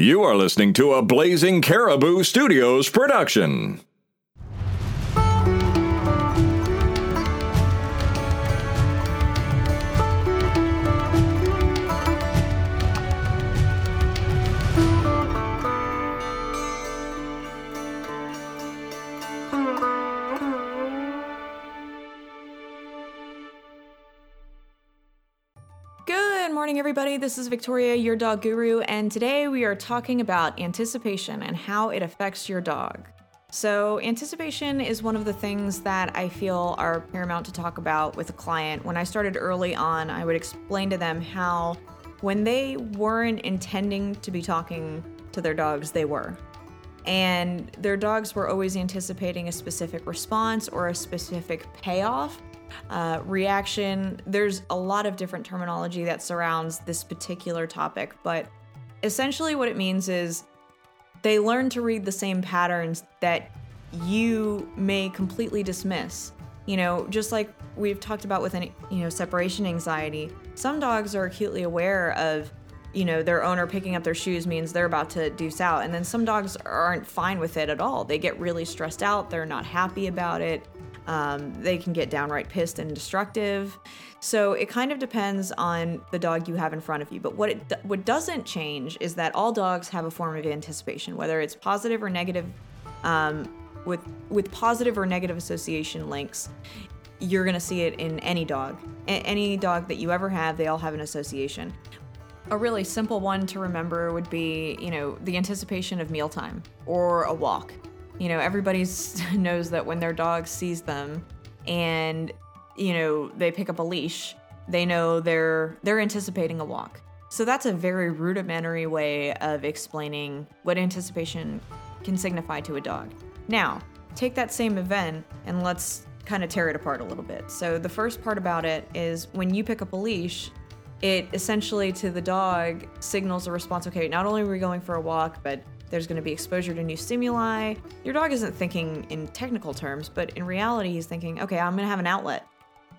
You are listening to a Blazing Caribou Studios production. Morning, everybody. This is Victoria, your dog guru, and today we are talking about anticipation and how it affects your dog. So, anticipation is one of the things that I feel are paramount to talk about with a client. When I started early on, I would explain to them how, when they weren't intending to be talking to their dogs, they were. And their dogs were always anticipating a specific response or a specific payoff uh, reaction. There's a lot of different terminology that surrounds this particular topic, but essentially what it means is they learn to read the same patterns that you may completely dismiss. You know, just like we've talked about with any, you know, separation anxiety, some dogs are acutely aware of, you know, their owner picking up their shoes means they're about to deuce out. And then some dogs aren't fine with it at all. They get really stressed out, they're not happy about it. Um, they can get downright pissed and destructive. So it kind of depends on the dog you have in front of you. But what it what doesn't change is that all dogs have a form of anticipation, whether it's positive or negative. Um, with with positive or negative association links, you're gonna see it in any dog. A- any dog that you ever have, they all have an association. A really simple one to remember would be, you know, the anticipation of mealtime or a walk you know, everybody knows that when their dog sees them and, you know, they pick up a leash, they know they're they're anticipating a walk. So that's a very rudimentary way of explaining what anticipation can signify to a dog. Now, take that same event and let's kind of tear it apart a little bit. So the first part about it is when you pick up a leash, it essentially to the dog signals a response okay, not only are we going for a walk, but there's going to be exposure to new stimuli. Your dog isn't thinking in technical terms, but in reality, he's thinking, okay, I'm going to have an outlet.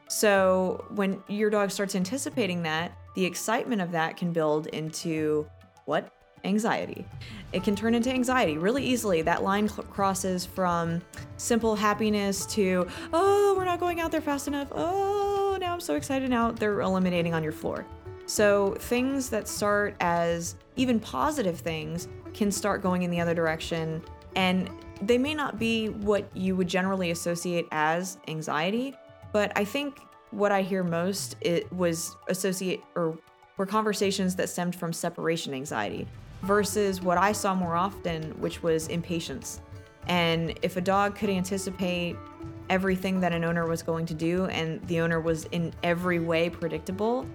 So when your dog starts anticipating that, the excitement of that can build into what? Anxiety. It can turn into anxiety really easily. That line crosses from simple happiness to, oh, we're not going out there fast enough. Oh, now I'm so excited. Now they're eliminating on your floor. So things that start as even positive things can start going in the other direction and they may not be what you would generally associate as anxiety but i think what i hear most it was associate or were conversations that stemmed from separation anxiety versus what i saw more often which was impatience. And if a dog could anticipate everything that an owner was going to do and the owner was in every way predictable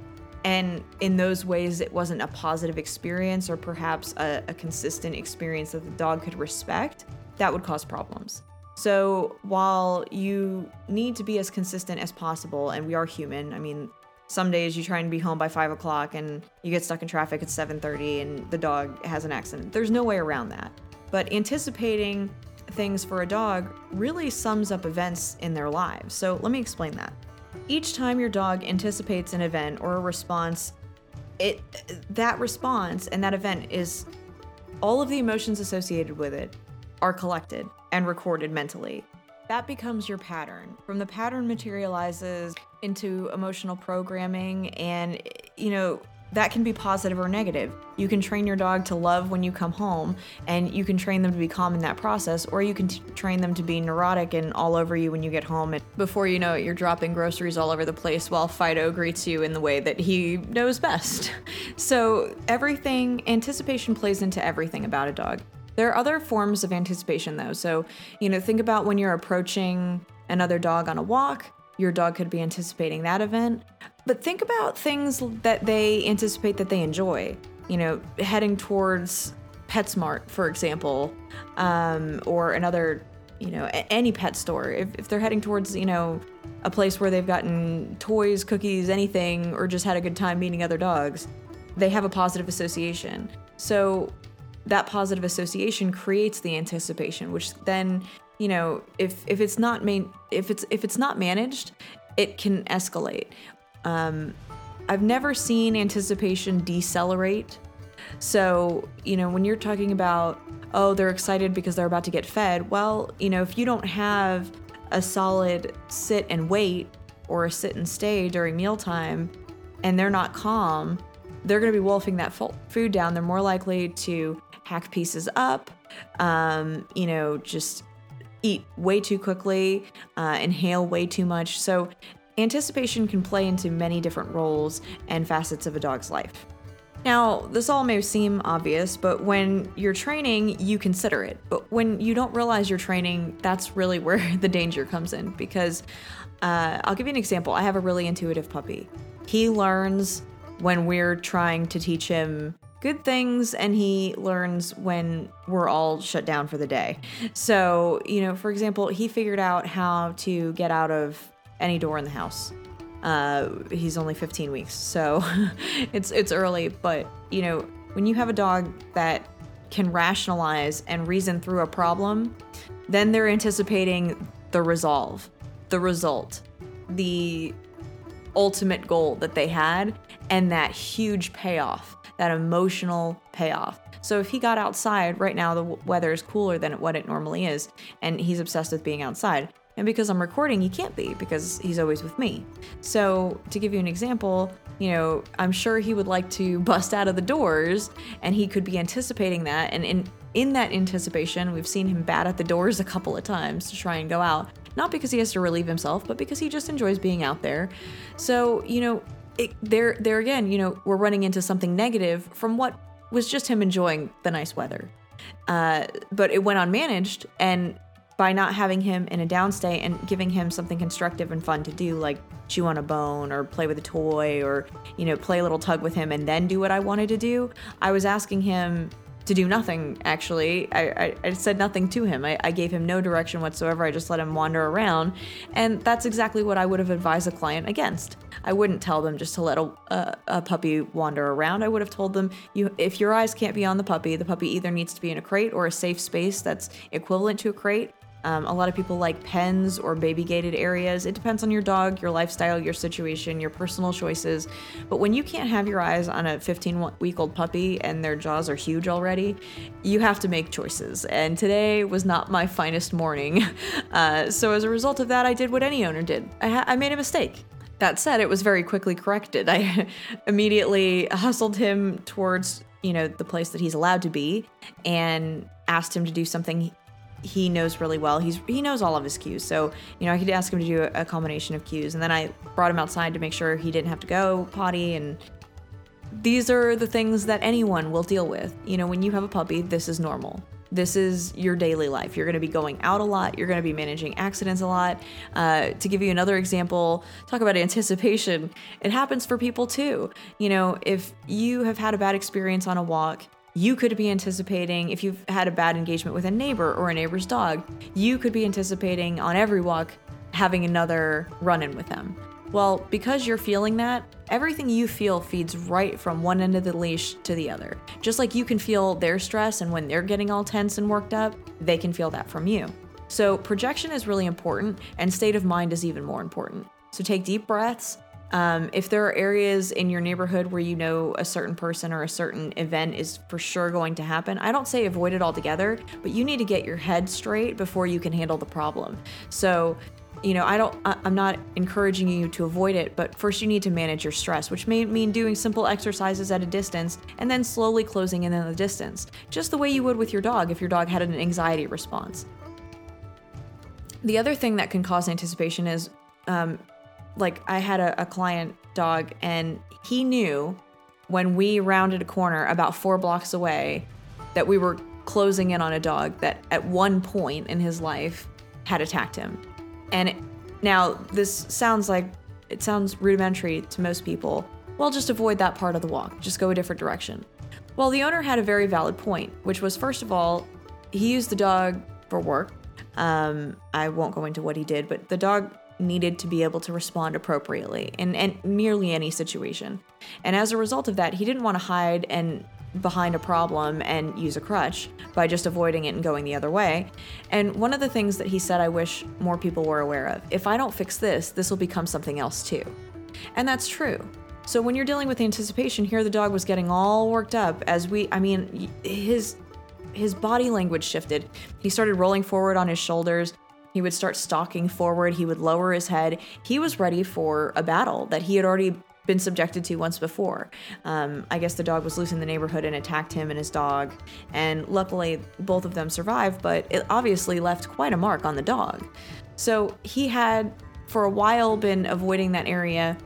and in those ways it wasn't a positive experience or perhaps a, a, consistent experience that the dog could respect that would cause problems. So while you need to be as consistent as possible and we are human i mean some days you try and be home by 5 o'clock and you get stuck in traffic at 7.30 and the dog has an accident. There's no way around that. But anticipating things for a dog really sums up events in their lives. So let me explain that each time your dog anticipates an event or a response, it that response and that event is all of the emotions associated with it are collected and recorded mentally. That becomes your pattern. From the pattern materializes into emotional programming and you know that can be positive or negative. You can train your dog to love when you come home, and you can train them to be calm in that process, or you can t- train them to be neurotic and all over you when you get home. And before you know it, you're dropping groceries all over the place while Fido greets you in the way that he knows best. so, everything, anticipation plays into everything about a dog. There are other forms of anticipation, though. So, you know, think about when you're approaching another dog on a walk. Your dog could be anticipating that event. But think about things that they anticipate that they enjoy. You know, heading towards PetSmart, for example, um, or another, you know, any pet store. If, if they're heading towards, you know, a place where they've gotten toys, cookies, anything, or just had a good time meeting other dogs, they have a positive association. So that positive association creates the anticipation, which then, you know, if if it's not main if it's if it's not managed, it can escalate. Um, I've never seen anticipation decelerate. So, you know, when you're talking about, oh, they're excited because they're about to get fed, well, you know, if you don't have a solid sit and wait or a sit and stay during mealtime and they're not calm, they're going to be wolfing that food down. They're more likely to hack pieces up, um, you know, just eat way too quickly, uh, inhale way too much. So, anticipation can play into many different roles and facets of a dog's life. Now, this all may seem obvious, but when you're training, you consider it. But when you don't realize you're training, that's really where the danger comes in. Because uh, I'll give you an example. I have a really intuitive puppy. He learns when we're trying to teach him good things and he learns when we're all shut down for the day. So, you know, for example, he figured out how to get out of any door in the house. Uh, he's only 15 weeks, so it's it's early, but you know, when you have a dog that can rationalize and reason through a problem, then they're anticipating the resolve, the result, the ultimate goal that they had, and that huge payoff that emotional payoff. So if he got outside, right now the weather is cooler than what it normally is, and he's obsessed with being outside. And because I'm recording, he can't be because he's always with me. So, to give you an example, you know, I'm sure he would like to bust out of the doors and he could be anticipating that. And in, in that anticipation, we've seen him bat at the doors a couple of times to try and go out. Not because he has to relieve himself, but because he just enjoys being out there. So, you know, it, there there again, you know, we're running into something negative from what was just him enjoying the nice weather. Uh, but it went unmanaged, and by not having him in a downstay and giving him something constructive and fun to do, like chew on a bone or play with a toy or you know play a little tug with him and then do what I wanted to do, I was asking him to do nothing, actually. I, I, I said nothing to him. I, I, gave him no direction whatsoever. I just let him wander around. And that's exactly what I would have advised a client against. I wouldn't tell them just to let a, a, a puppy wander around. I would have told them, you, if your eyes can't be on the puppy, the puppy either needs to be in a crate or a safe space that's equivalent to a crate, um, a lot of people like pens or baby gated areas. It depends on your dog, your lifestyle, your situation, your personal choices. But when you can't have your eyes on a 15 week old puppy and their jaws are huge already, you have to make choices. And today was not my finest morning. Uh, so as a result of that, I did what any owner did I, ha- I made a mistake. That said, it was very quickly corrected. I immediately hustled him towards, you know, the place that he's allowed to be and asked him to do something he knows really well. He's he knows all of his cues. So, you know, I could ask him to do a, combination of cues and then I brought him outside to make sure he didn't have to go potty and these are the things that anyone will deal with. You know, when you have a puppy, this is normal. This is your daily life. You're going to be going out a lot. You're going to be managing accidents a lot. Uh, to give you another example, talk about anticipation. It happens for people too. You know, if you have had a bad experience on a walk, you could be anticipating if you've had a bad engagement with a neighbor or a neighbor's dog, you could be anticipating on every walk having another run in with them. Well, because you're feeling that, everything you feel feeds right from one end of the leash to the other. Just like you can feel their stress, and when they're getting all tense and worked up, they can feel that from you. So, projection is really important, and state of mind is even more important. So, take deep breaths, um, if there are areas in your neighborhood where you know a certain person or a certain event is for sure going to happen, I don't say avoid it altogether, but you need to get your head straight before you can handle the problem. So, you know, I don't, I'm not encouraging you to avoid it, but first you need to manage your stress, which may mean doing simple exercises at a distance and then slowly closing in on the distance, just the way you would with your dog if your dog had an anxiety response. The other thing that can cause anticipation is um, like I had a, a client dog and he knew when we rounded a corner about four blocks away that we were closing in on a dog that at one point in his life had attacked him. And it, now this sounds like it sounds rudimentary to most people. Well, just avoid that part of the walk, just go a different direction. Well, the owner had a very valid point, which was first of all, he used the dog for work. Um, I won't go into what he did, but the dog needed to be able to respond appropriately in, in nearly any situation. And as a result of that, he didn't want to hide and behind a problem and use a crutch by just avoiding it and going the other way. And one of the things that he said I wish more people were aware of if I don't fix this, this will become something else too. And that's true. So when you're dealing with anticipation, here the dog was getting all worked up as we, I mean, his his body language shifted. He started rolling forward on his shoulders. He would start stalking forward. He would lower his head. He was ready for a battle that he had already been subjected to once before. Um, I guess the dog was loose in the neighborhood and attacked him and his dog. And luckily, both of them survived, but it obviously left quite a mark on the dog. So he had, for a while, been avoiding that area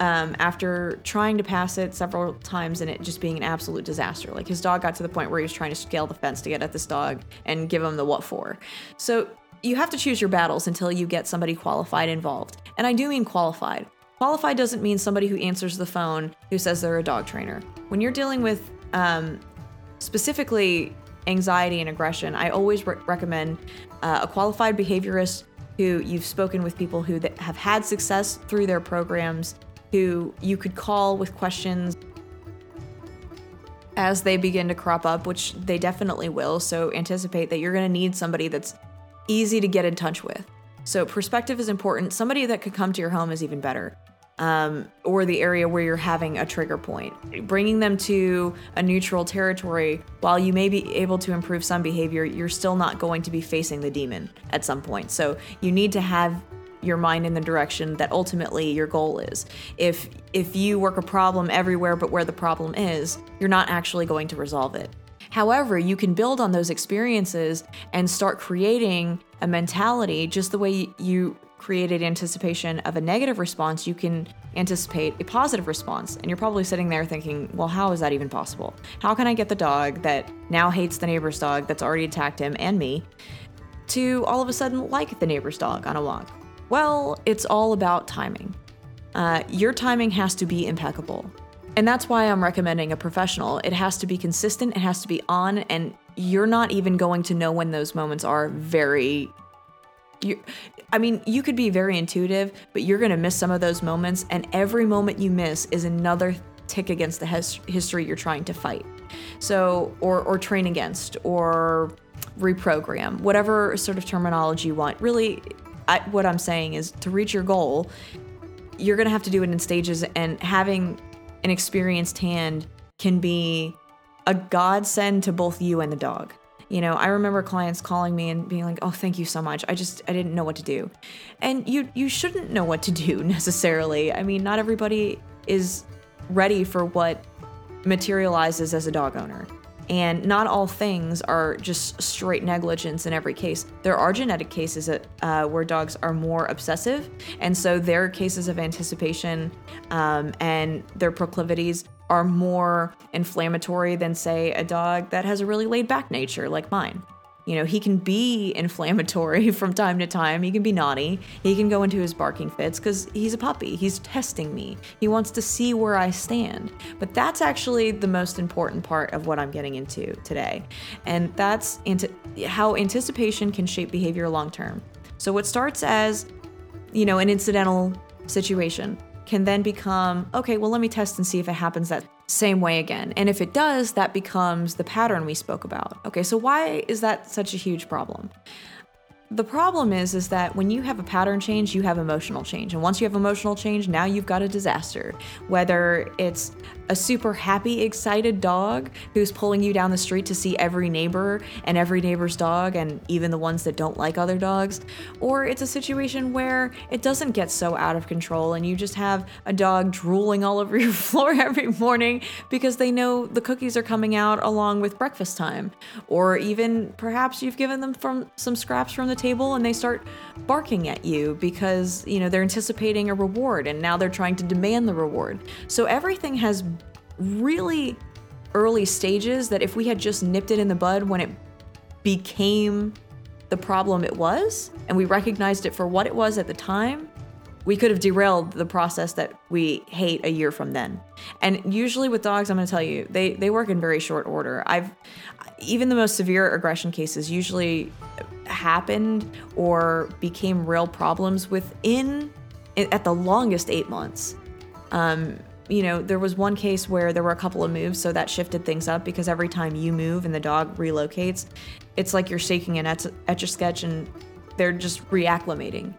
um, after trying to pass it several times and it just being an absolute disaster. Like his dog got to the point where he was trying to scale the fence to get at this dog and give him the what for. So you have to choose your battles until you get somebody qualified involved. And I do mean qualified. Qualified doesn't mean somebody who answers the phone who says they're a dog trainer. When you're dealing with um, specifically anxiety and aggression, I always re- recommend uh, a qualified behaviorist who you've spoken with people who have had success through their programs who you could call with questions as they begin to crop up, which they definitely will. So anticipate that you're going to need somebody that's easy to get in touch with. So perspective is important. Somebody that could come to your home is even better. Um, or the area where you're having a trigger point. Bringing them to a neutral territory, while you may be able to improve some behavior, you're still not going to be facing the demon at some point. So you need to have your mind in the direction that ultimately your goal is. If if you work a problem everywhere but where the problem is, you're not actually going to resolve it. However, you can build on those experiences and start creating a mentality just the way you created anticipation of a negative response, you can anticipate a positive response. And you're probably sitting there thinking, well, how is that even possible? How can I get the dog that now hates the neighbor's dog that's already attacked him and me to all of a sudden like the neighbor's dog on a walk? Well, it's all about timing. Uh, your timing has to be impeccable. And that's why I'm recommending a professional. It has to be consistent, it has to be on, and you're not even going to know when those moments are very. You, I mean, you could be very intuitive, but you're going to miss some of those moments, and every moment you miss is another tick against the his- history you're trying to fight. So, or, or train against, or reprogram, whatever sort of terminology you want. Really, I, what I'm saying is to reach your goal, you're going to have to do it in stages, and having an experienced hand can be a godsend to both you and the dog. You know, I remember clients calling me and being like, "Oh, thank you so much. I just I didn't know what to do." And you you shouldn't know what to do necessarily. I mean, not everybody is ready for what materializes as a dog owner. And not all things are just straight negligence in every case. There are genetic cases that, uh, where dogs are more obsessive, and so their cases of anticipation um, and their proclivities are more inflammatory than, say, a dog that has a really laid back nature like mine. You know, he can be inflammatory from time to time. He can be naughty. He can go into his barking fits because he's a puppy. He's testing me. He wants to see where I stand. But that's actually the most important part of what I'm getting into today. And that's how anticipation can shape behavior long term. So, what starts as, you know, an incidental situation can then become okay, well, let me test and see if it happens that same way again. And if it does, that becomes the pattern we spoke about. Okay, so why is that such a huge problem? The problem is is that when you have a pattern change, you have emotional change. And once you have emotional change, now you've got a disaster. Whether it's a super happy, excited dog who's pulling you down the street to see every neighbor and every neighbor's dog and even the ones that don't like other dogs, or it's a situation where it doesn't get so out of control and you just have a dog drooling all over your floor every morning because they know the cookies are coming out along with breakfast time, or even perhaps you've given them from some scraps from the table and they start barking at you because, you know, they're anticipating a reward and now they're trying to demand the reward. So everything has really early stages that if we had just nipped it in the bud when it became the problem it was and we recognized it for what it was at the time, we could have derailed the process that we hate a year from then. And usually with dogs, I'm going to tell you, they they work in very short order. I've even the most severe aggression cases usually happened or became real problems within at the longest 8 months. Um, you know, there was one case where there were a couple of moves, so that shifted things up because every time you move and the dog relocates, it's like you're shaking an etch a sketch and they're just reacclimating.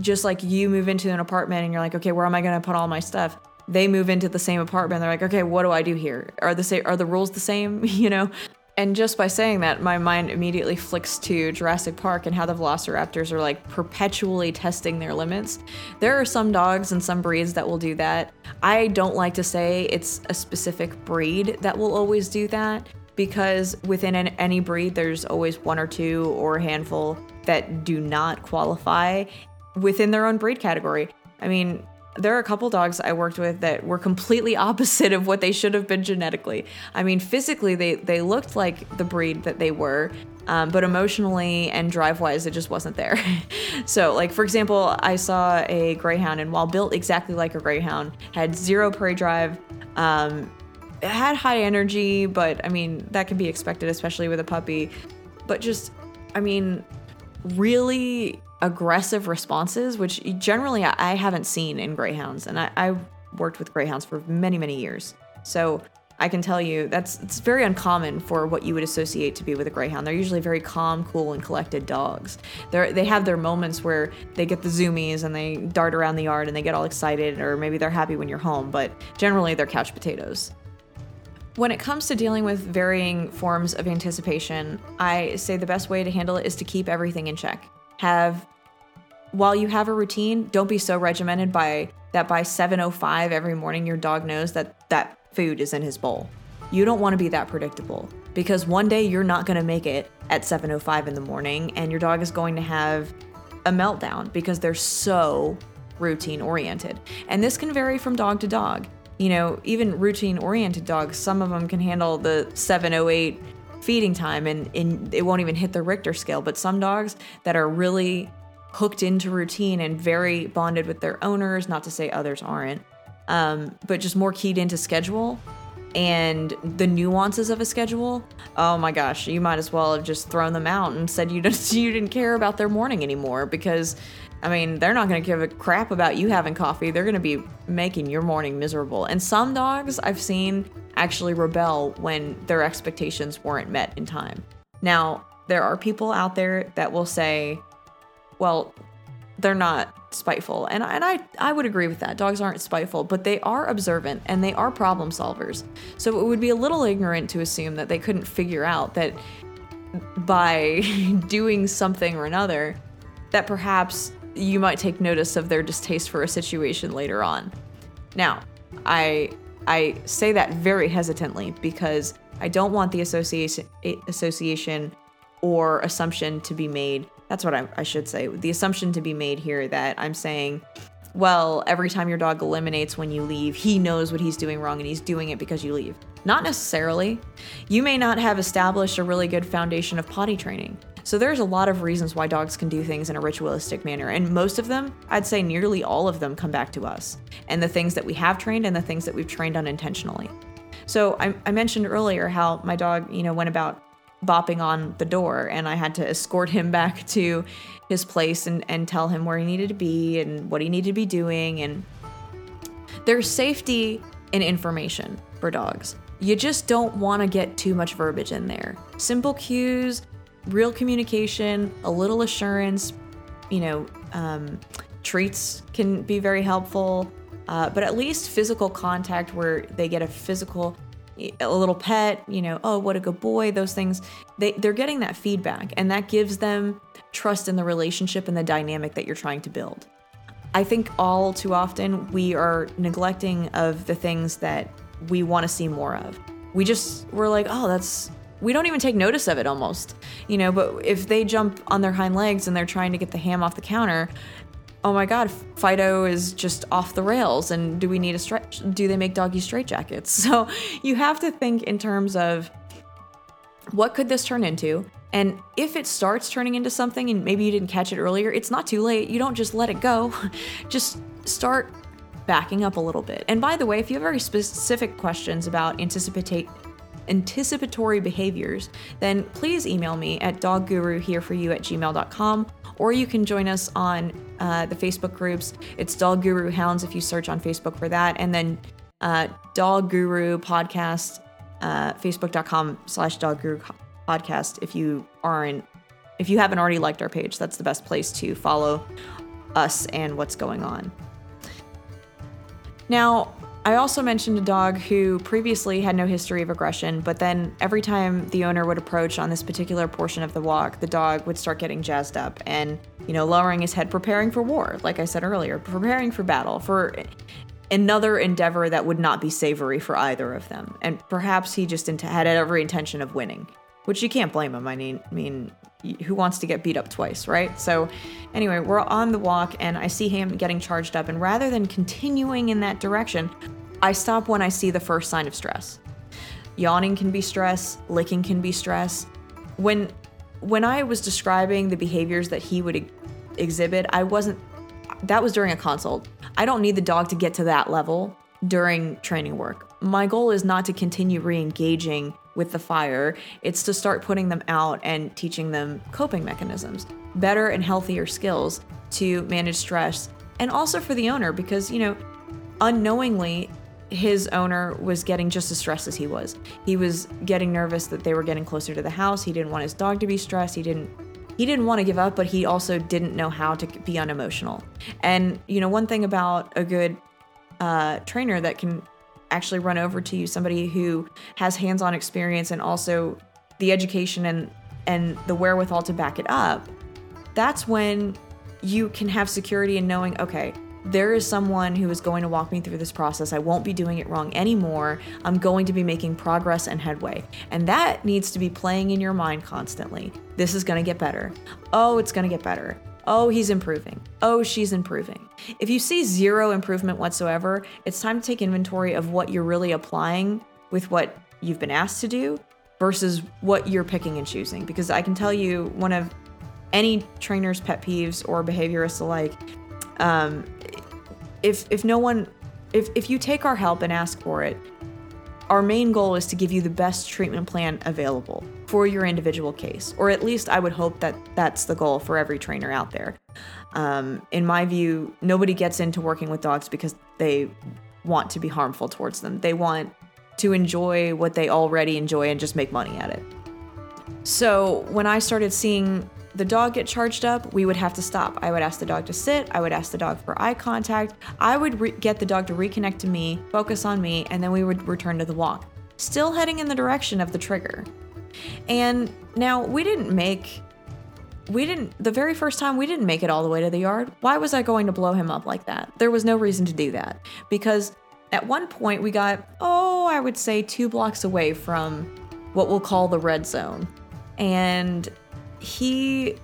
Just like you move into an apartment and you're like, okay, where am I going to put all my stuff? they move into the same apartment. They're like, okay, what do I do here? Are the sa- are the rules the same? You know. And just by saying that, my mind immediately flicks to Jurassic Park and how the velociraptors are like perpetually testing their limits. There are some dogs and some breeds that will do that. I don't like to say it's a specific breed that will always do that because within an, any breed, there's always one or two or a handful that do not qualify within their own breed category. I mean, there are a couple dogs I worked with that were completely opposite of what they should have been genetically. I mean, physically they they looked like the breed that they were, um, but emotionally and drive wise, it just wasn't there. so, like for example, I saw a greyhound, and while built exactly like a greyhound, had zero prey drive. Um, had high energy, but I mean that can be expected, especially with a puppy. But just, I mean, really aggressive responses, which generally I haven't seen in greyhounds, and I, I worked with greyhounds for many, many years. So I can tell you that's it's very uncommon for what you would associate to be with a greyhound. They're usually very calm, cool, and collected dogs. They they have their moments where they get the zoomies and they dart around the yard and they get all excited, or maybe they're happy when you're home. But generally, they're couch potatoes. When it comes to dealing with varying forms of anticipation, I say the best way to handle it is to keep everything in check. Have while you have a routine, don't be so regimented by that by 7:05 every morning your dog knows that that food is in his bowl. You don't want to be that predictable because one day you're not going to make it at 7:05 in the morning and your dog is going to have a meltdown because they're so routine oriented. And this can vary from dog to dog. You know, even routine oriented dogs, some of them can handle the 708 feeding time and, and it won't even hit the Richter scale, but some dogs that are really hooked into routine and very bonded with their owners, not to say others aren't, um, but just more keyed into schedule and the nuances of a schedule. Oh my gosh, you might as well have just thrown them out and said you didn't you didn't care about their morning anymore because I mean, they're not going to give a crap about you having coffee. They're going to be making your morning miserable. And some dogs I've seen actually rebel when their expectations weren't met in time. Now, there are people out there that will say, well, they're not spiteful. And, and I, I would agree with that. Dogs aren't spiteful, but they are observant and they are problem solvers. So it would be a little ignorant to assume that they couldn't figure out that by doing something or another, that perhaps you might take notice of their distaste for a situation later on. Now, I I say that very hesitantly because I don't want the association association or assumption to be made that's what I, I should say. The assumption to be made here that I'm saying, well, every time your dog eliminates when you leave, he knows what he's doing wrong and he's doing it because you leave. Not necessarily. You may not have established a really good foundation of potty training. So there's a lot of reasons why dogs can do things in a ritualistic manner, and most of them, I'd say nearly all of them, come back to us. And the things that we have trained and the things that we've trained unintentionally. So I, I mentioned earlier how my dog, you know, went about bopping on the door and I had to escort him back to his place and, and tell him where he needed to be and what he needed to be doing and there's safety in information for dogs. You just don't want to get too much verbiage in there. Simple cues, real communication, a little assurance, you know, um, treats can be very helpful, uh, but at least physical contact where they get a physical a little pet, you know, oh, what a good boy, those things, they, they're getting that feedback and that gives them trust in the relationship and the dynamic that you're trying to build. I think all too often we are neglecting of the things that we want to see more of. We just, we're like, oh, that's, we don't even take notice of it almost, you know, but if they jump on their hind legs and they're trying to get the ham off the counter, oh my god, Fido is just off the rails and do we need a stretch do they make doggy straight jackets? So you have to think in terms of what could this turn into? And if it starts turning into something and maybe you didn't catch it earlier, it's not too late. You don't just let it go. just start backing up a little bit. And by the way, if you have very specific questions about anticipate anticipatory behaviors, then please email me at dogguruhereforyou at gmail.com or you can join us on uh, the Facebook groups. It's Dog Guru Hounds if you search on Facebook for that, and then uh, Dog Guru Podcast, uh, Facebook.com slash Dog Guru Podcast. If you aren't, if you haven't already liked our page, that's the best place to follow us and what's going on. Now, I also mentioned a dog who previously had no history of aggression, but then every time the owner would approach on this particular portion of the walk, the dog would start getting jazzed up and, you know, lowering his head, preparing for war, like I said earlier, preparing for battle, for another endeavor that would not be savory for either of them. And perhaps he just had every intention of winning, which you can't blame him. I mean, mean, who wants to get beat up twice, right? So, anyway, we're on the walk and I see him getting charged up. And rather than continuing in that direction, I stop when I see the first sign of stress. Yawning can be stress, licking can be stress. When when I was describing the behaviors that he would exhibit, I wasn't that was during a consult. I don't need the dog to get to that level during training work. My goal is not to continue re engaging with the fire, it's to start putting them out and teaching them coping mechanisms, better and healthier skills to manage stress, and also for the owner because, you know, unknowingly, his owner was getting just as stressed as he was. He was getting nervous that they were getting closer to the house. He didn't want his dog to be stressed. He didn't he didn't want to give up, but he also didn't know how to be unemotional. And you know, one thing about a good uh, trainer that can actually run over to you, somebody who has hands-on experience and also the education and and the wherewithal to back it up, that's when you can have security in knowing, okay, there is someone who is going to walk me through this process. I won't be doing it wrong anymore. I'm going to be making progress and headway. And that needs to be playing in your mind constantly. This is going to get better. Oh, it's going to get better. Oh, he's improving. Oh, she's improving. If you see zero improvement whatsoever, it's time to take inventory of what you're really applying with what you've been asked to do versus what you're picking and choosing. Because I can tell you, one of any trainer's pet peeves or behaviorists alike um, if if no one if if you take our help and ask for it, our main goal is to give you the best treatment plan available for your individual case, or at least I would hope that that's the goal for every trainer out there. Um, in my view, nobody gets into working with dogs because they want to be harmful towards them. They want to enjoy what they already enjoy and just make money at it. So when I started seeing the dog get charged up, we would have to stop. I would ask the dog to sit. I would ask the dog for eye contact. I would re- get the dog to reconnect to me, focus on me, and then we would return to the walk, still heading in the direction of the trigger. And now we didn't make, we didn't, the very first time we didn't make it all the way to the yard. Why was I going to blow him up like that? There was no reason to do that because at one point we got, oh, I would say two blocks away from what we'll call the red zone. And he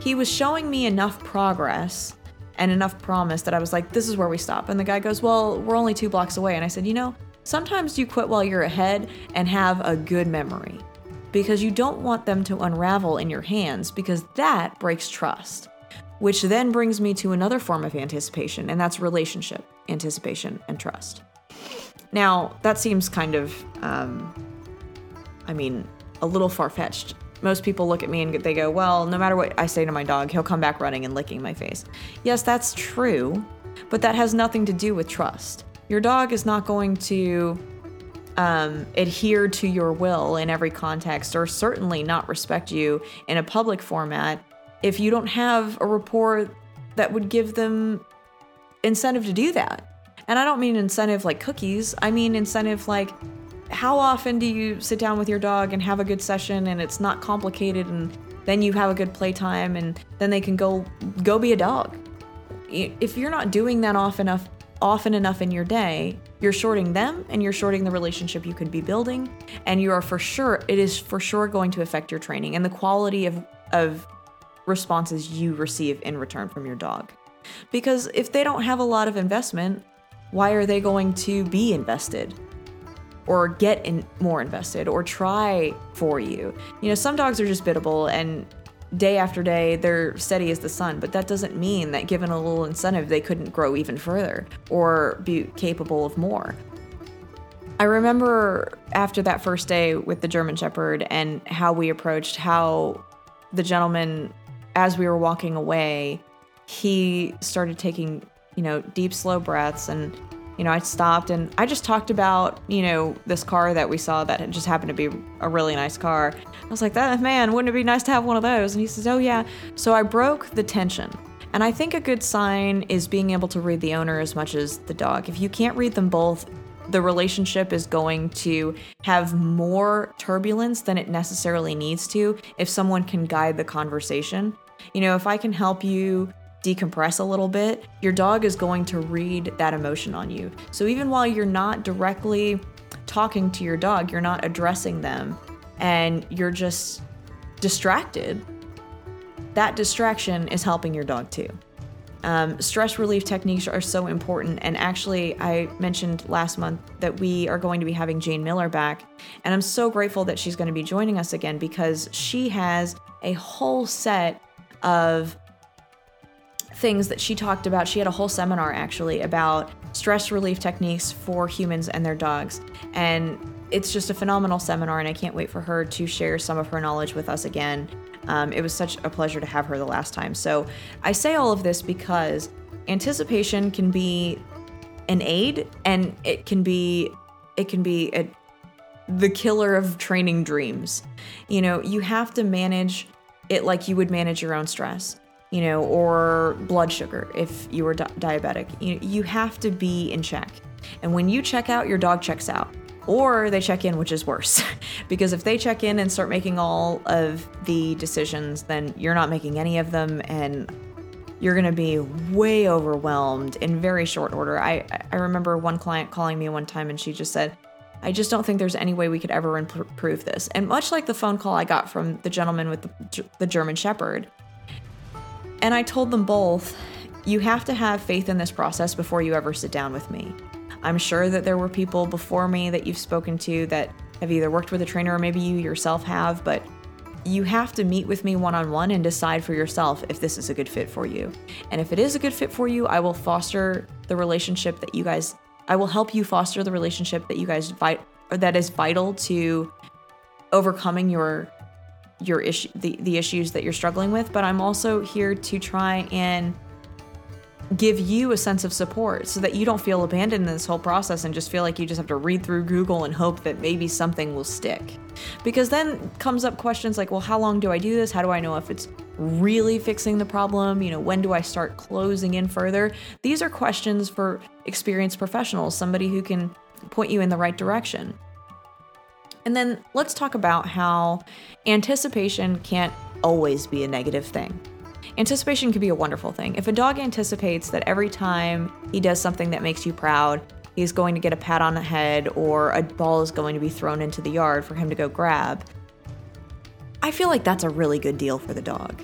he was showing me enough progress and enough promise that I was like, this is where we stop. And the guy goes, Well, we're only two blocks away. And I said, You know, sometimes you quit while you're ahead and have a good memory because you don't want them to unravel in your hands because that breaks trust. Which then brings me to another form of anticipation, and that's relationship, anticipation, and trust. Now, that seems kind of, um, I mean, a little far fetched most people look at me and they go, well, no matter what I say to my dog, he'll come back running and licking my face. Yes, that's true, but that has nothing to do with trust. Your dog is not going to um, adhere to your will in every context, or certainly not respect you in a public format if you don't have a rapport that would give them incentive to do that. And I don't mean incentive like cookies, I mean incentive like how often do you sit down with your dog and have a good session and it's not complicated and then you have a good playtime and then they can go go be a dog? If you're not doing that often enough often enough in your day you're shorting them and you're shorting the relationship you could be building and you are for sure it is for sure going to affect your training and the quality of of responses you receive in return from your dog. Because if they don't have a lot of investment why are they going to be invested or get in more invested or try for you. You know, some dogs are just biddable and day after day they're steady as the sun, but that doesn't mean that given a little incentive they couldn't grow even further or be capable of more. I remember after that first day with the German Shepherd and how we approached how the gentleman as we were walking away, he started taking, you know, deep slow breaths and you know, I stopped and I just talked about, you know, this car that we saw that just happened to be a really nice car. I was like, that man, wouldn't it be nice to have one of those? And he says, oh yeah. So I broke the tension And I think a good sign is being able to read the owner as much as the dog. If you can't read them both, the relationship is going to have more turbulence than it necessarily needs to if someone can guide the conversation. You know, if I can help you decompress a little bit, your dog is going to read that emotion on you. So even while you're not directly talking to your dog, you're not addressing them, and you're just distracted, that distraction is helping your dog too. Um, stress relief techniques are so important. And actually, I mentioned last month that we are going to be having Jane Miller back. And I'm so grateful that she's going to be joining us again because she has a whole set of things that she talked about. She had a whole seminar actually about stress relief techniques for humans and their dogs. And it's just a phenomenal seminar, and I can't wait for her to share some of her knowledge with us again. Um, it was such a pleasure to have her the last time. So I say all of this because anticipation can be an aid, and it can be it can be a, the killer of training dreams. You know, you have to manage it like you would manage your own stress you know, or blood sugar if you were di- diabetic. You, you have to be in check. And when you check out, your dog checks out. Or they check in, which is worse. because if they check in and start making all of the decisions, then you're not making any of them and you're going to be way overwhelmed in very short order. I, I remember one client calling me one time and she just said, I just don't think there's any way we could ever improve this. And much like the phone call I got from the gentleman with the, the German Shepherd, and I told them both, you have to have faith in this process before you ever sit down with me. I'm sure that there were people before me that you've spoken to that have either worked with a trainer or maybe you yourself have, but you have to meet with me one on one and decide for yourself if this is a good fit for you. And if it is a good fit for you, I will foster the relationship that you guys, I will help you foster the relationship that you guys, that is vital to overcoming your your issue the, the issues that you're struggling with but i'm also here to try and give you a sense of support so that you don't feel abandoned in this whole process and just feel like you just have to read through google and hope that maybe something will stick. Because then comes up questions like well how long do i do this? How do i know if it's really fixing the problem? You know when do i start closing in further? These are questions for experienced professionals somebody who can point you in the right direction and then let's talk about how anticipation can't always be a negative thing. Anticipation can be a wonderful thing. If a dog anticipates that every time he does something that makes you proud, he's going to get a pat on the head or a ball is going to be thrown into the yard for him to go grab, I feel like that's a really good deal for the dog.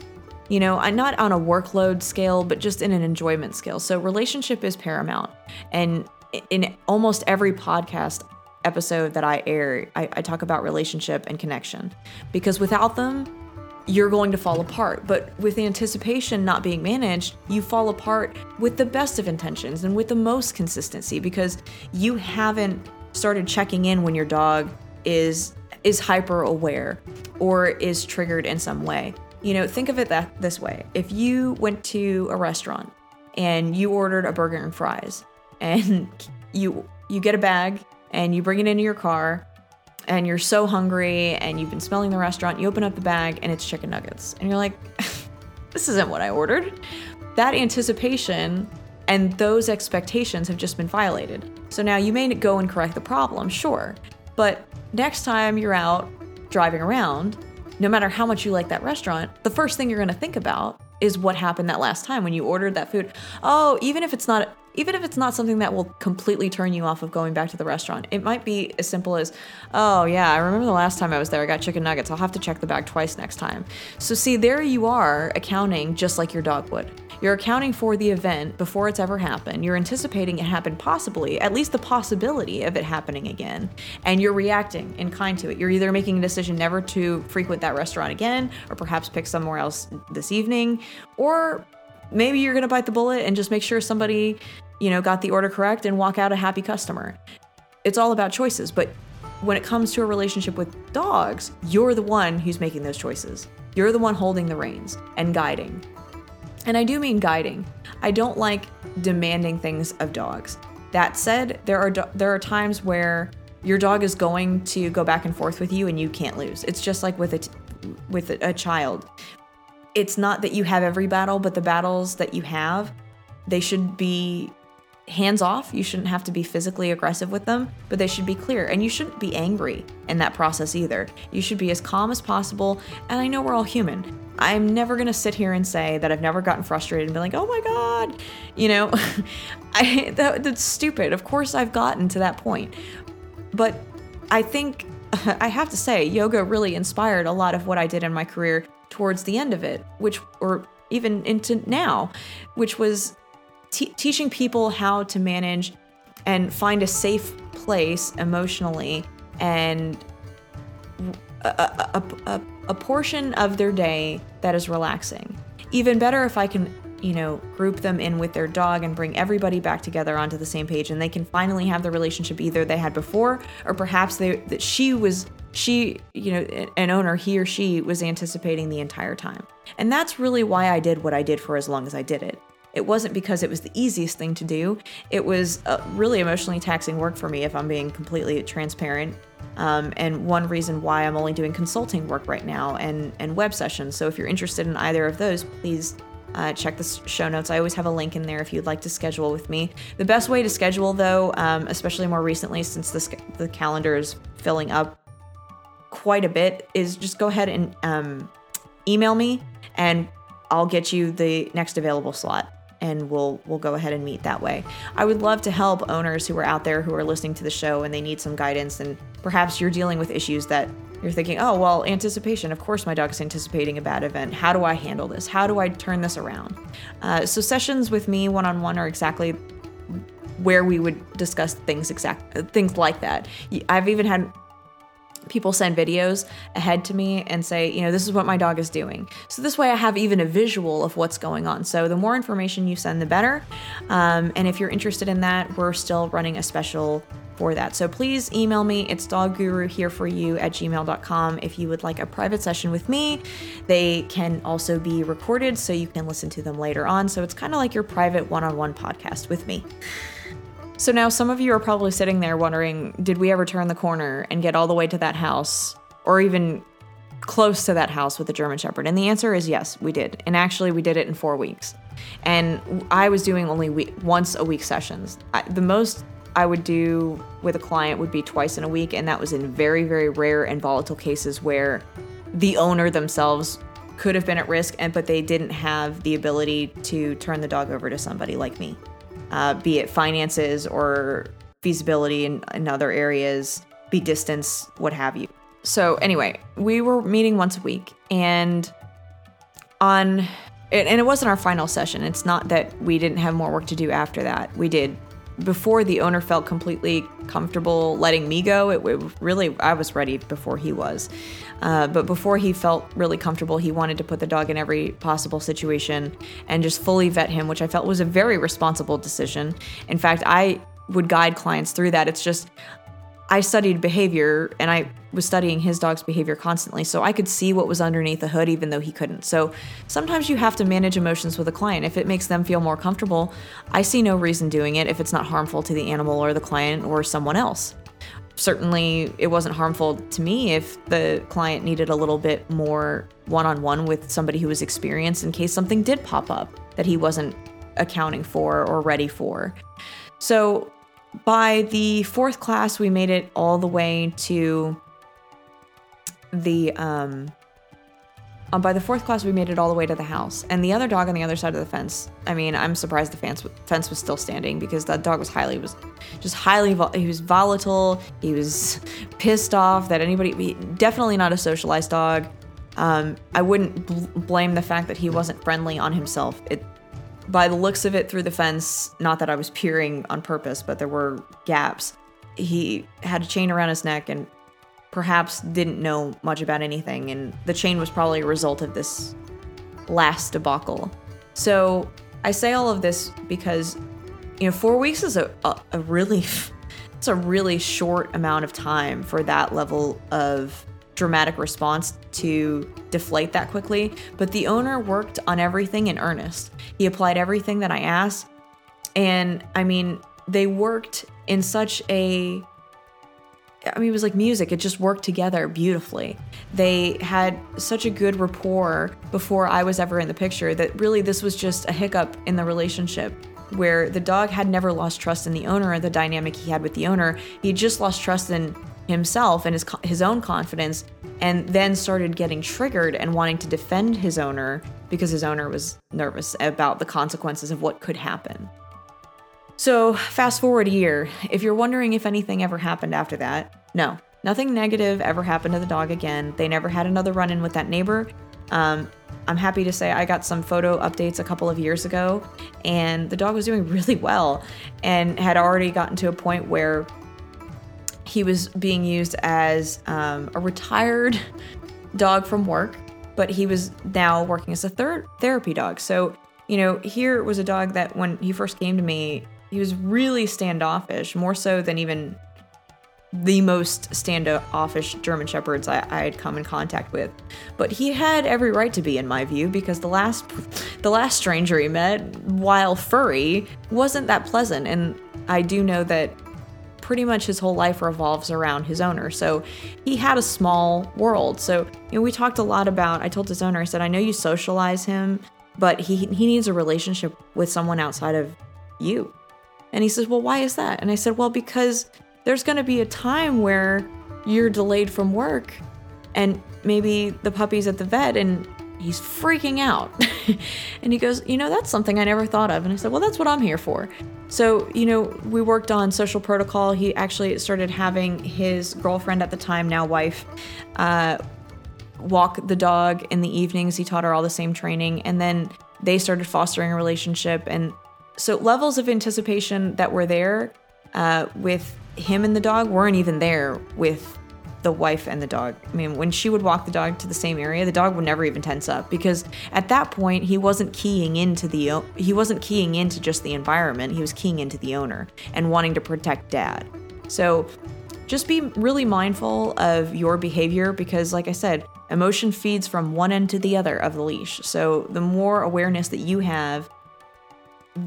You know, not on a workload scale, but just in an enjoyment scale. So, relationship is paramount. And in almost every podcast, episode that I air, I, I talk about relationship and connection because without them, you're going to fall apart. But with the anticipation not being managed, you fall apart with the best of intentions and with the most consistency because you haven't started checking in when your dog is is hyper aware or is triggered in some way. You know, think of it that this way. If you went to a restaurant and you ordered a burger and fries and you you get a bag and you bring it into your car and you're so hungry and you've been smelling the restaurant, you open up the bag and it's chicken nuggets. And you're like, this isn't what I ordered. That anticipation and those expectations have just been violated. So now you may go and correct the problem, sure. But next time you're out driving around, no matter how much you like that restaurant, the first thing you're gonna think about is what happened that last time when you ordered that food. Oh, even if it's not even if it's not something that will completely turn you off of going back to the restaurant. It might be as simple as, oh, yeah, I remember the last time I was there, I got chicken nuggets. I'll have to check the bag twice next time. So, see, there you are accounting just like your dog would. You're accounting for the event before it's ever happened. You're anticipating it happened possibly, at least the possibility of it happening again, and you're reacting in kind to it. You're either making a decision never to frequent that restaurant again, or perhaps pick somewhere else this evening, or maybe you're going to bite the bullet and just make sure somebody you know, got the order correct and walk out a happy customer. It's all about choices, but when it comes to a relationship with dogs, you're the one who's making those choices. You're the one holding the reins and guiding. And I do mean guiding. I don't like demanding things of dogs. That said, there are do- there are times where your dog is going to go back and forth with you and you can't lose. It's just like with a t- with a, a child it's not that you have every battle, but the battles that you have, they should be hands off. You shouldn't have to be physically aggressive with them, but they should be clear. And you shouldn't be angry in that process either. You should be as calm as possible. And I know we're all human. I'm never going to sit here and say that I've never gotten frustrated and be like, oh my God, you know, I, that, that's stupid. Of course, I've gotten to that point. But I think I have to say, yoga really inspired a lot of what I did in my career towards the end of it, which, or even into now, which was teaching people how to manage and find a safe place emotionally and a, a, a, a, portion of their day that is relaxing. Even better if I can, you know, group them in with their dog and bring everybody back together onto the same page and they can finally have the relationship either they had before or perhaps they that she was she, you know, an owner, he or she was anticipating the entire time. And that's really why I did what I did for as long as I did it. It wasn't because it was the easiest thing to do. It was really emotionally taxing work for me, if I'm being completely transparent. Um, and one reason why I'm only doing consulting work right now and, and web sessions. So if you're interested in either of those, please uh, check the show notes. I always have a link in there if you'd like to schedule with me. The best way to schedule, though, um, especially more recently since the, the calendar is filling up quite a bit, is just go ahead and um, email me and I'll get you the next available slot and we'll we'll go ahead and meet that way. I would love to help owners who are out there who are listening to the show and they need some guidance and perhaps you're dealing with issues that you're thinking, "Oh, well, anticipation. Of course my dog's anticipating a bad event. How do I handle this? How do I turn this around?" Uh, so sessions with me one-on-one are exactly where we would discuss things exact things like that. I've even had people send videos ahead to me and say, you know, this is what my dog is doing. So this way I have even a visual of what's going on. So the more information you send, the better. Um, and if you're interested in that, we're still running a special for that. So please email me. It's dogguru here for you at gmail.com if you would like a private session with me. They can also be recorded so you can listen to them later on. So it's kind of like your private one on one podcast with me. So now some of you are probably sitting there wondering did we ever turn the corner and get all the way to that house or even close to that house with the German Shepherd? And the answer is yes, we did. And actually, we did it in four weeks. And I was doing only week, once a week sessions. I, the most I would do with a client would be twice in a week, and that was in very, very rare and volatile cases where the owner themselves could have been at risk, and but they didn't have the ability to turn the dog over to somebody like me uh, be it finances or feasibility in, in other areas, be distance, what have you. So, anyway, we were meeting once a week, and on and it wasn't our final session. It's not that we didn't have more work to do after that. We did. Before the owner felt completely comfortable letting me go, it, it really, I was ready before he was. Uh, but before he felt really comfortable, he wanted to put the dog in every possible situation and just fully vet him, which I felt was a very responsible decision. In fact, I would guide clients through that. It's just, I studied behavior and I was studying his dog's behavior constantly, so I could see what was underneath the hood even though he couldn't. So sometimes you have to manage emotions with a client. If it makes them feel more comfortable, I see no reason doing it if it's not harmful to the animal or the client or someone else certainly it wasn't harmful to me if the client needed a little bit more one-on-one with somebody who was experienced in case something did pop up that he wasn't accounting for or ready for. So by the fourth class, we made it all the way to the um, um, by the fourth class, we made it all the way to the house, and the other dog on the other side of the fence. I mean, I'm surprised the fence fence was still standing because that dog was highly was just highly he was volatile. He was pissed off that anybody. Definitely not a socialized dog. Um, I wouldn't bl- blame the fact that he wasn't friendly on himself. It, by the looks of it through the fence, not that I was peering on purpose, but there were gaps. He had a chain around his neck and perhaps didn't know much about anything, and the chain was probably a result of this last debacle. So I say all of this because, you know, four weeks is a, a, a really, it's a really short amount of time for that level of dramatic response to deflate that quickly. But the owner worked on everything in earnest. He applied everything that I asked. And I mean, they worked in such a I mean, it was like music. It just worked together beautifully. They had such a good rapport before I was ever in the picture that really this was just a hiccup in the relationship where the dog had never lost trust in the owner the dynamic he had with the owner. He just lost trust in himself and his his own confidence and then started getting triggered and wanting to defend his owner because his owner was nervous about the consequences of what could happen. So, fast forward a year. If you're wondering if anything ever happened after that, no, nothing negative ever happened to the dog again. They never had another run in with that neighbor. Um, I'm happy to say I got some photo updates a couple of years ago, and the dog was doing really well and had already gotten to a point where he was being used as um, a retired dog from work, but he was now working as a third therapy dog. So, you know, here was a dog that when he first came to me, he was really standoffish, more so than even the most standoffish German Shepherds I, I, had come in contact with. But he had every right to be, in my view, because the last the last stranger he met, while furry, wasn't that pleasant. And I do know that pretty much his whole life revolves around his owner. So he had a small world. So you know, we talked a lot about. I told his owner, I said, I know you socialize him, but he he needs a relationship with someone outside of you. And he says, Well, why is that? And I said, Well, because there's going to be a time where you're delayed from work and maybe the puppy's at the vet and he's freaking out. and he goes, You know, that's something I never thought of. And I said, Well, that's what I'm here for. So, you know, we worked on social protocol. He actually started having his girlfriend at the time, now wife, uh, walk the dog in the evenings. He taught her all the same training. And then they started fostering a relationship. And so levels of anticipation that were there uh, with him and the dog weren't even there with the wife and the dog. I mean, when she would walk the dog to the same area, the dog would never even tense up because at that point he wasn't keying into the he wasn't keying into just the environment. He was keying into the owner and wanting to protect dad. So just be really mindful of your behavior because like I said, emotion feeds from one end to the other of the leash. So the more awareness that you have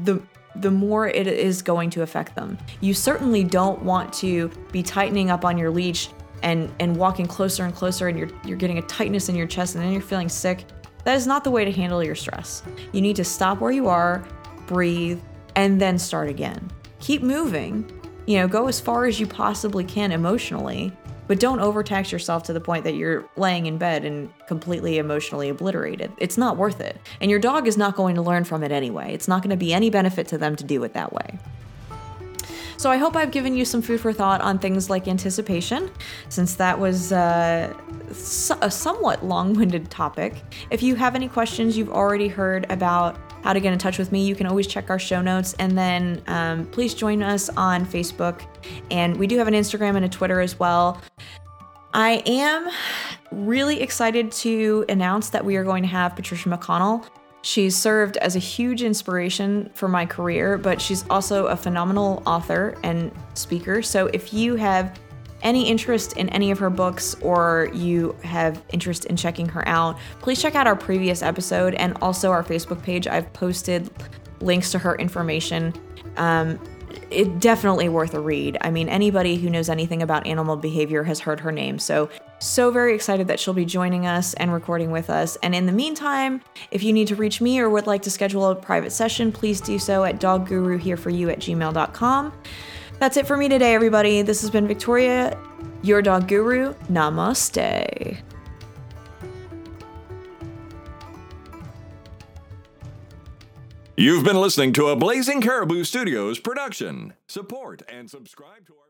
the the more it is going to affect them. You certainly don't want to be tightening up on your leash and and walking closer and closer and you're you're getting a tightness in your chest and then you're feeling sick. That is not the way to handle your stress. You need to stop where you are, breathe, and then start again. Keep moving. You know, go as far as you possibly can emotionally but don't overtax yourself to the point that you're laying in bed and completely emotionally obliterated. It's not worth it. And your dog is not going to learn from it anyway. It's not going to be any benefit to them to do it that way. So I hope I've given you some food for thought on things like anticipation, since that was uh, a somewhat long winded topic. If you have any questions you've already heard about how to get in touch with me, you can always check our show notes. And then um, please join us on Facebook. And we do have an Instagram and a Twitter as well. I am really excited to announce that we are going to have Patricia McConnell. She's served as a huge inspiration for my career, but she's also a phenomenal author and speaker. So if you have any interest in any of her books or you have interest in checking her out, please check out our previous episode and also our Facebook page. I've posted links to her information. Um, it definitely worth a read. I mean, anybody who knows anything about animal behavior has heard her name. So, so very excited that she'll be joining us and recording with us. And in the meantime, if you need to reach me or would like to schedule a private session, please do so at dogguruhereforyou at gmail.com. That's it for me today, everybody. This has been Victoria, your dog guru. Namaste. You've been listening to a Blazing Caribou Studios production. Support and subscribe to our